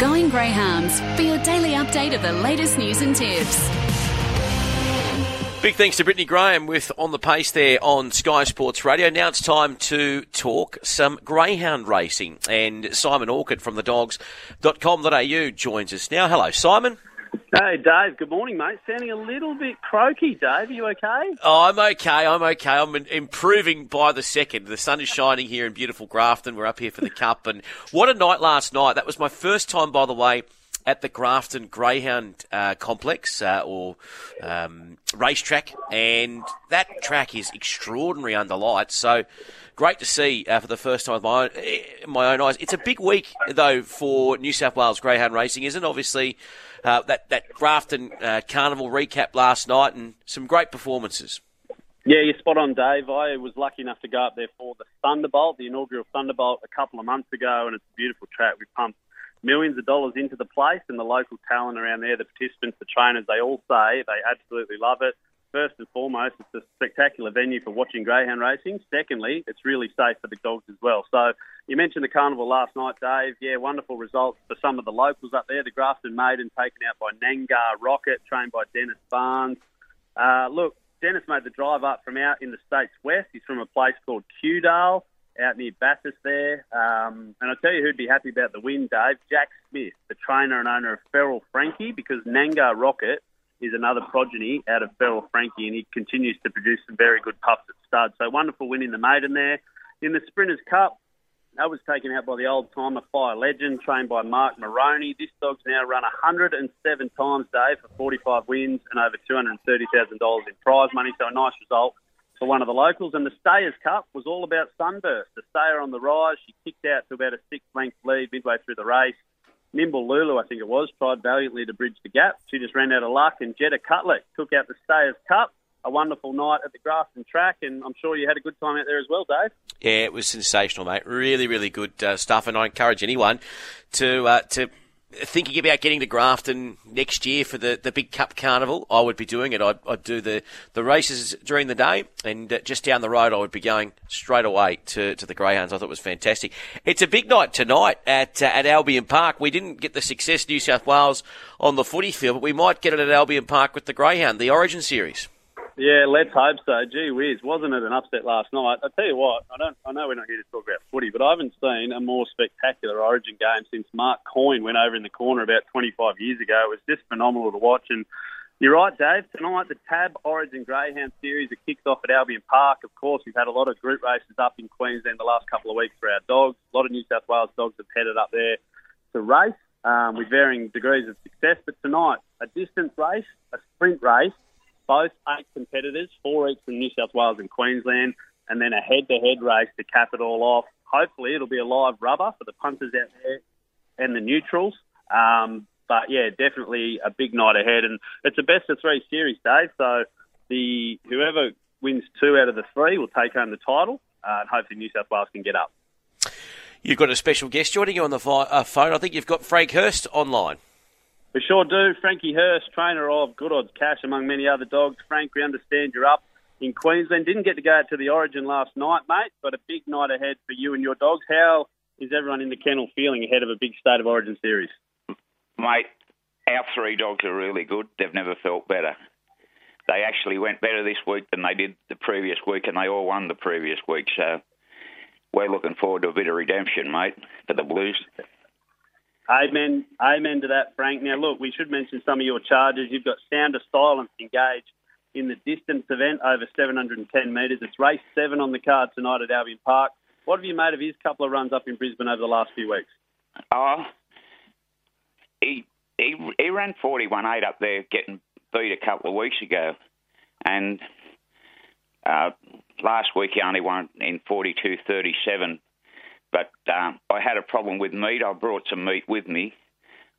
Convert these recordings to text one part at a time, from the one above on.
Going Greyhounds for your daily update of the latest news and tips. Big thanks to Brittany Graham with On the Pace there on Sky Sports Radio. Now it's time to talk some greyhound racing. And Simon Orchard from the dogs.com.au joins us now. Hello, Simon. Hey, Dave. Good morning, mate. Sounding a little bit croaky, Dave. Are you okay? Oh, I'm okay. I'm okay. I'm improving by the second. The sun is shining here in beautiful Grafton. We're up here for the Cup. And what a night last night. That was my first time, by the way, at the Grafton Greyhound uh, Complex uh, or um, racetrack, and that track is extraordinary under lights. So great to see uh, for the first time with my own, eh, my own eyes. It's a big week though for New South Wales Greyhound racing, isn't it? Obviously, uh, that that Grafton uh, Carnival recap last night and some great performances. Yeah, you're spot on, Dave. I was lucky enough to go up there for the Thunderbolt, the inaugural Thunderbolt, a couple of months ago, and it's a beautiful track. We pumped millions of dollars into the place, and the local talent around there, the participants, the trainers, they all say they absolutely love it. First and foremost, it's a spectacular venue for watching greyhound racing. Secondly, it's really safe for the dogs as well. So you mentioned the carnival last night, Dave. Yeah, wonderful results for some of the locals up there. The Grafton Maiden taken out by Nangar Rocket, trained by Dennis Barnes. Uh, look, Dennis made the drive up from out in the states west. He's from a place called Kewdale out near Bathurst there. Um, and I'll tell you who'd be happy about the win, Dave. Jack Smith, the trainer and owner of Feral Frankie, because Nangar Rocket is another progeny out of Feral Frankie, and he continues to produce some very good pups at stud. So wonderful win in the maiden there. In the Sprinters Cup, that was taken out by the old timer Fire Legend, trained by Mark Maroney. This dog's now run 107 times, Dave, for 45 wins and over $230,000 in prize money. So a nice result for one of the locals. And the Stayers Cup was all about Sunburst. The Stayer on the rise. She kicked out to about a six length lead midway through the race. Nimble Lulu, I think it was, tried valiantly to bridge the gap. She just ran out of luck, and Jetta Cutlet took out the Stayers Cup. A wonderful night at the Grafton track, and I'm sure you had a good time out there as well, Dave. Yeah, it was sensational, mate. Really, really good uh, stuff, and I encourage anyone to uh, to thinking about getting to Grafton next year for the, the big Cup Carnival, I would be doing it. I'd, I'd do the, the races during the day, and uh, just down the road, I would be going straight away to, to the Greyhounds. I thought it was fantastic. It's a big night tonight at uh, at Albion Park. We didn't get the success New South Wales on the footy field, but we might get it at Albion Park with the Greyhound, the Origin Series. Yeah, let's hope so. Gee whiz, wasn't it an upset last night? I tell you what, I don't. I know we're not here to talk about footy, but I haven't seen a more spectacular Origin game since Mark Coyne went over in the corner about 25 years ago. It was just phenomenal to watch. And you're right, Dave. Tonight, the Tab Origin Greyhound Series that kicks off at Albion Park. Of course, we've had a lot of group races up in Queensland the last couple of weeks for our dogs. A lot of New South Wales dogs have headed up there to race um, with varying degrees of success. But tonight, a distance race, a sprint race both eight competitors, four each from New South Wales and Queensland, and then a head-to-head race to cap it all off. Hopefully, it'll be a live rubber for the punters out there and the neutrals. Um, but yeah, definitely a big night ahead, and it's a best of three series, Dave. So the whoever wins two out of the three will take home the title, uh, and hopefully New South Wales can get up. You've got a special guest joining you on the uh, phone. I think you've got Frank Hurst online. We sure do. Frankie Hurst, trainer of Good Odds Cash, among many other dogs. Frank, we understand you're up in Queensland. Didn't get to go out to the Origin last night, mate, but a big night ahead for you and your dogs. How is everyone in the kennel feeling ahead of a big State of Origin series? Mate, our three dogs are really good. They've never felt better. They actually went better this week than they did the previous week, and they all won the previous week. So we're looking forward to a bit of redemption, mate, for the Blues. Amen, amen to that, Frank. Now, look, we should mention some of your charges. You've got Sound of Silence engaged in the distance event over 710 metres. It's race seven on the card tonight at Albion Park. What have you made of his couple of runs up in Brisbane over the last few weeks? Oh, he he, he ran 41.8 up there, getting beat a couple of weeks ago, and uh, last week he only won in 42.37 but um, I had a problem with meat. I brought some meat with me,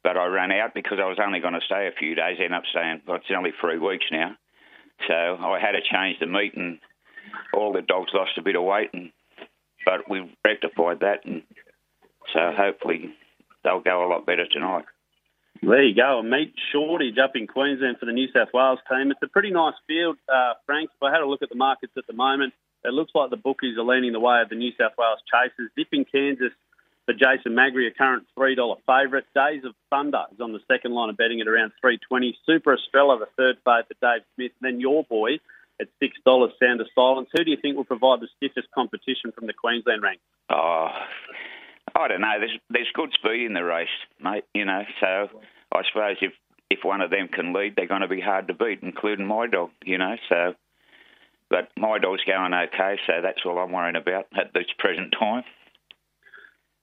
but I ran out because I was only going to stay a few days. I ended up staying, well, it's only three weeks now. So I had to change the meat, and all the dogs lost a bit of weight, and but we've rectified that, and so hopefully they'll go a lot better tonight. There you go, a meat shortage up in Queensland for the New South Wales team. It's a pretty nice field, uh, Frank. If I had a look at the markets at the moment, it looks like the bookies are leaning the way of the New South Wales Chasers. Dipping Kansas, for Jason Magri, a current $3 favourite. Days of Thunder is on the second line of betting at around 320. Super Estrella, the third favourite Dave Smith. And then your boy at $6, Sound of Silence. Who do you think will provide the stiffest competition from the Queensland ranks? Oh, I don't know. There's there's good speed in the race, mate. You know, so I suppose if if one of them can lead, they're going to be hard to beat, including my dog. You know, so but my dog's going okay, so that's all I'm worrying about at this present time.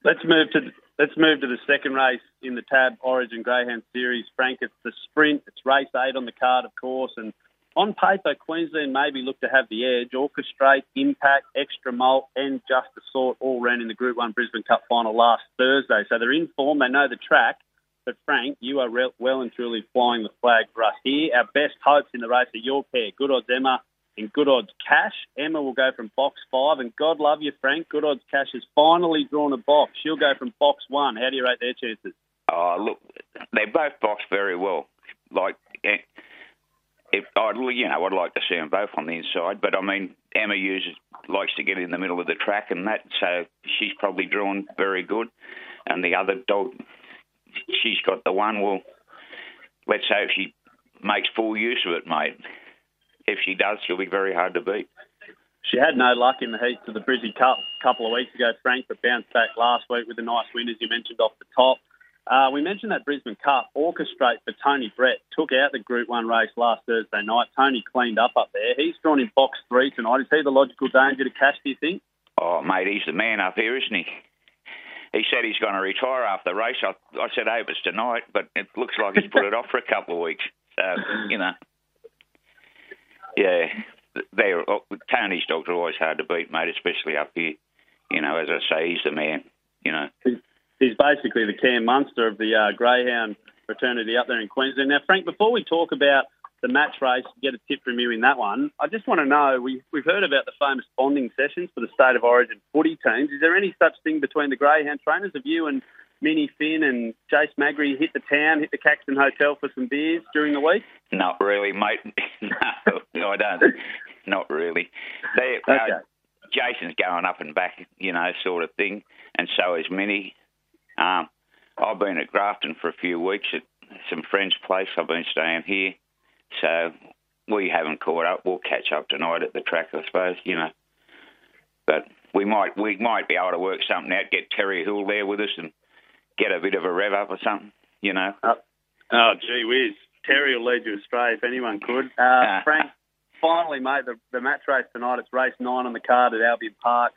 Let's move to let's move to the second race in the Tab Origin Greyhound Series. Frank, it's the sprint. It's race eight on the card, of course, and on paper, Queensland maybe look to have the edge. Orchestrate, Impact, Extra Malt, and Just the Sort all ran in the Group 1 Brisbane Cup final last Thursday. So they're in form, they know the track. But Frank, you are well and truly flying the flag for us here. Our best hopes in the race are your pair, Good Odds Emma and Good Odds Cash. Emma will go from box five, and God love you, Frank. Good Odds Cash has finally drawn a box. She'll go from box one. How do you rate their chances? Oh, look, they both box very well. Like eh, if I'd, you know, I'd like to see them both on the inside, but I mean, Emma uses likes to get in the middle of the track and that, so she's probably drawn very good. And the other dog, she's got the one. Well, let's hope she makes full use of it, mate. If she does, she'll be very hard to beat. She had no luck in the heats of the Brizzy Cup a couple of weeks ago, Frank, but bounced back last week with a nice win, as you mentioned, off the top. Uh, we mentioned that Brisbane Cup orchestrate for Tony Brett took out the Group One race last Thursday night. Tony cleaned up up there. He's drawn in box three tonight. Is he the logical danger to cash? Do you think? Oh, mate, he's the man up here, isn't he? He said he's going to retire after the race. I, I said, "Hope it's tonight," but it looks like he's put it off for a couple of weeks. So you know, yeah, they're Tony's dogs are always hard to beat, mate, especially up here. You know, as I say, he's the man. You know he's basically the Cam Munster of the uh, Greyhound fraternity up there in Queensland. Now, Frank, before we talk about the match race, get a tip from you in that one. I just want to know we, we've heard about the famous bonding sessions for the state of origin footy teams. Is there any such thing between the Greyhound trainers? Have you and Minnie Finn and Jace Magri hit the town, hit the Caxton Hotel for some beers during the week? Not really, mate. no, I don't. Not really. They, uh, okay. uh, Jason's going up and back, you know, sort of thing, and so is Minnie. Um, I've been at Grafton for a few weeks at some friends' place. I've been staying here, so we haven't caught up. We'll catch up tonight at the track, I suppose. You know, but we might we might be able to work something out. Get Terry Hill there with us and get a bit of a rev up or something. You know. Oh, oh gee whiz, Terry will lead you astray if anyone could. Uh, Frank, finally, mate, the, the match race tonight. It's race nine on the card at Albion Park.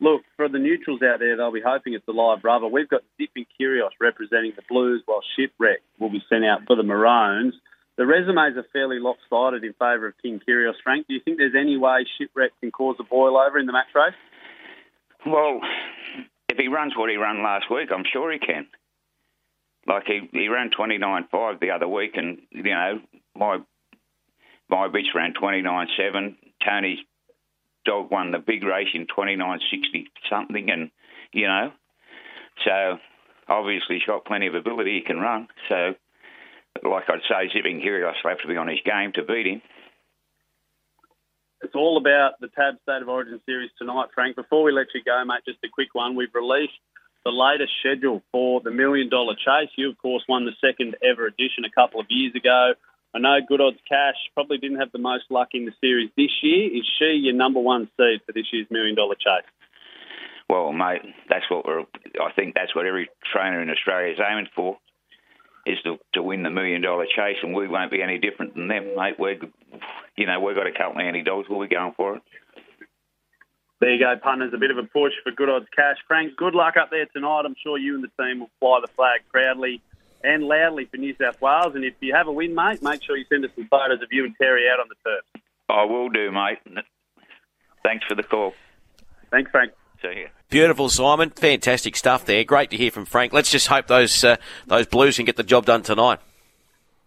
Look, for the neutrals out there, they'll be hoping it's the live rubber. We've got Zipping Kyrgios representing the Blues, while Shipwreck will be sent out for the Maroons. The resumes are fairly lopsided in favour of King Kyrgios. Frank, do you think there's any way Shipwreck can cause a boil over in the match race? Well, he runs what he ran last week, I'm sure he can. Like he, he ran 29.5 the other week, and you know my my bitch ran 29.7. Tony's dog won the big race in 29.60 something, and you know, so obviously he's got plenty of ability. He can run. So, like I'd say, Zipping Kyrgios will have to be on his game to beat him. It's all about the Tab State of Origin series tonight, Frank. Before we let you go, mate, just a quick one. We've released the latest schedule for the Million Dollar Chase. You, of course, won the second ever edition a couple of years ago. I know Good Odds Cash probably didn't have the most luck in the series this year. Is she your number one seed for this year's Million Dollar Chase? Well, mate, that's what we're. I think that's what every trainer in Australia is aiming for, is to, to win the million dollar chase, and we won't be any different than them, mate. We're, you know, we've got a couple of anti dogs. We'll be going for it. There you go, punters. A bit of a push for Good Odds Cash. Frank, good luck up there tonight. I'm sure you and the team will fly the flag proudly and loudly for New South Wales. And if you have a win, mate, make sure you send us some photos of you and Terry out on the turf. I will do, mate. Thanks for the call. Thanks, Frank. See you. Beautiful, Simon. Fantastic stuff there. Great to hear from Frank. Let's just hope those uh, those Blues can get the job done tonight.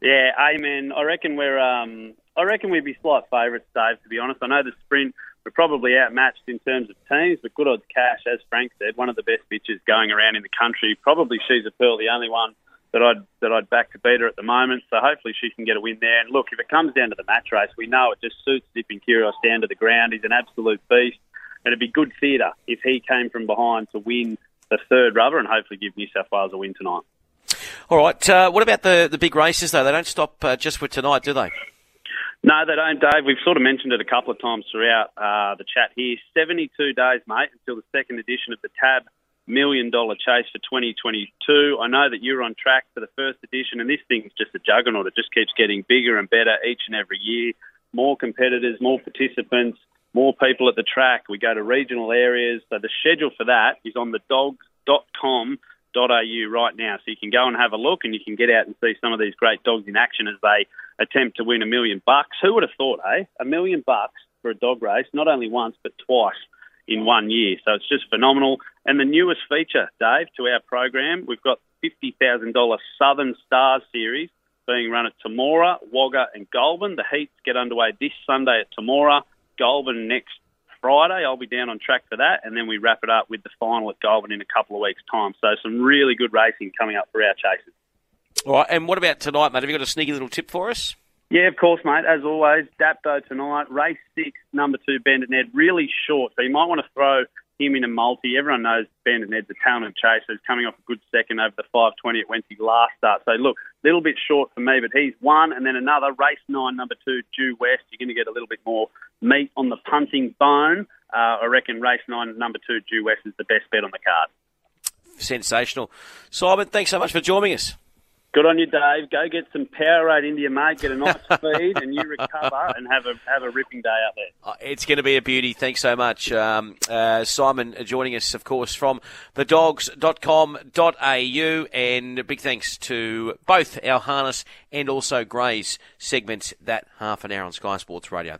Yeah, amen. I reckon we're um, I reckon we'd be slight favourites, Dave. To be honest, I know the sprint we're probably outmatched in terms of teams, but good odds cash, as Frank said, one of the best bitches going around in the country. Probably she's a pearl, the only one that I'd that I'd back to beat her at the moment. So hopefully she can get a win there. And look, if it comes down to the match race, we know it just suits Zipping Kyrgios down to the ground. He's an absolute beast. And it'd be good theatre if he came from behind to win the third rubber and hopefully give New South Wales a win tonight. All right. Uh, what about the, the big races, though? They don't stop uh, just for tonight, do they? No, they don't, Dave. We've sort of mentioned it a couple of times throughout uh, the chat here. 72 days, mate, until the second edition of the TAB Million Dollar Chase for 2022. I know that you're on track for the first edition, and this thing's just a juggernaut. It just keeps getting bigger and better each and every year. More competitors, more participants, more people at the track. We go to regional areas. So the schedule for that is on the dogs.com au right now. So you can go and have a look and you can get out and see some of these great dogs in action as they attempt to win a million bucks. Who would have thought, eh? A million bucks for a dog race, not only once, but twice in one year. So it's just phenomenal. And the newest feature, Dave, to our program, we've got $50,000 Southern Stars Series being run at Temora, Wagga and Goulburn. The heats get underway this Sunday at Temora, Goulburn next Friday. I'll be down on track for that, and then we wrap it up with the final at Goulburn in a couple of weeks' time. So some really good racing coming up for our chasers. All right, and what about tonight, mate? Have you got a sneaky little tip for us? Yeah, of course, mate. As always, Dapto tonight, race six, number two, Bend and Ned, really short. So you might want to throw him in a multi. Everyone knows Ben and Ned's a talented chaser. He's coming off a good second over the 520 at Wenty last start. So look, a little bit short for me, but he's one. And then another, race nine, number two, Due West. You're going to get a little bit more meat on the punting bone. Uh, I reckon race nine, number two, Due West is the best bet on the card. Sensational. Simon, thanks so much for joining us. Good on you, Dave. Go get some Powerade into your mate, get a nice feed, and you recover and have a have a ripping day out there. Uh, it's going to be a beauty. Thanks so much, um, uh, Simon, joining us, of course, from thedogs.com.au, and a big thanks to both our harness and also Gray's segments that half an hour on Sky Sports Radio.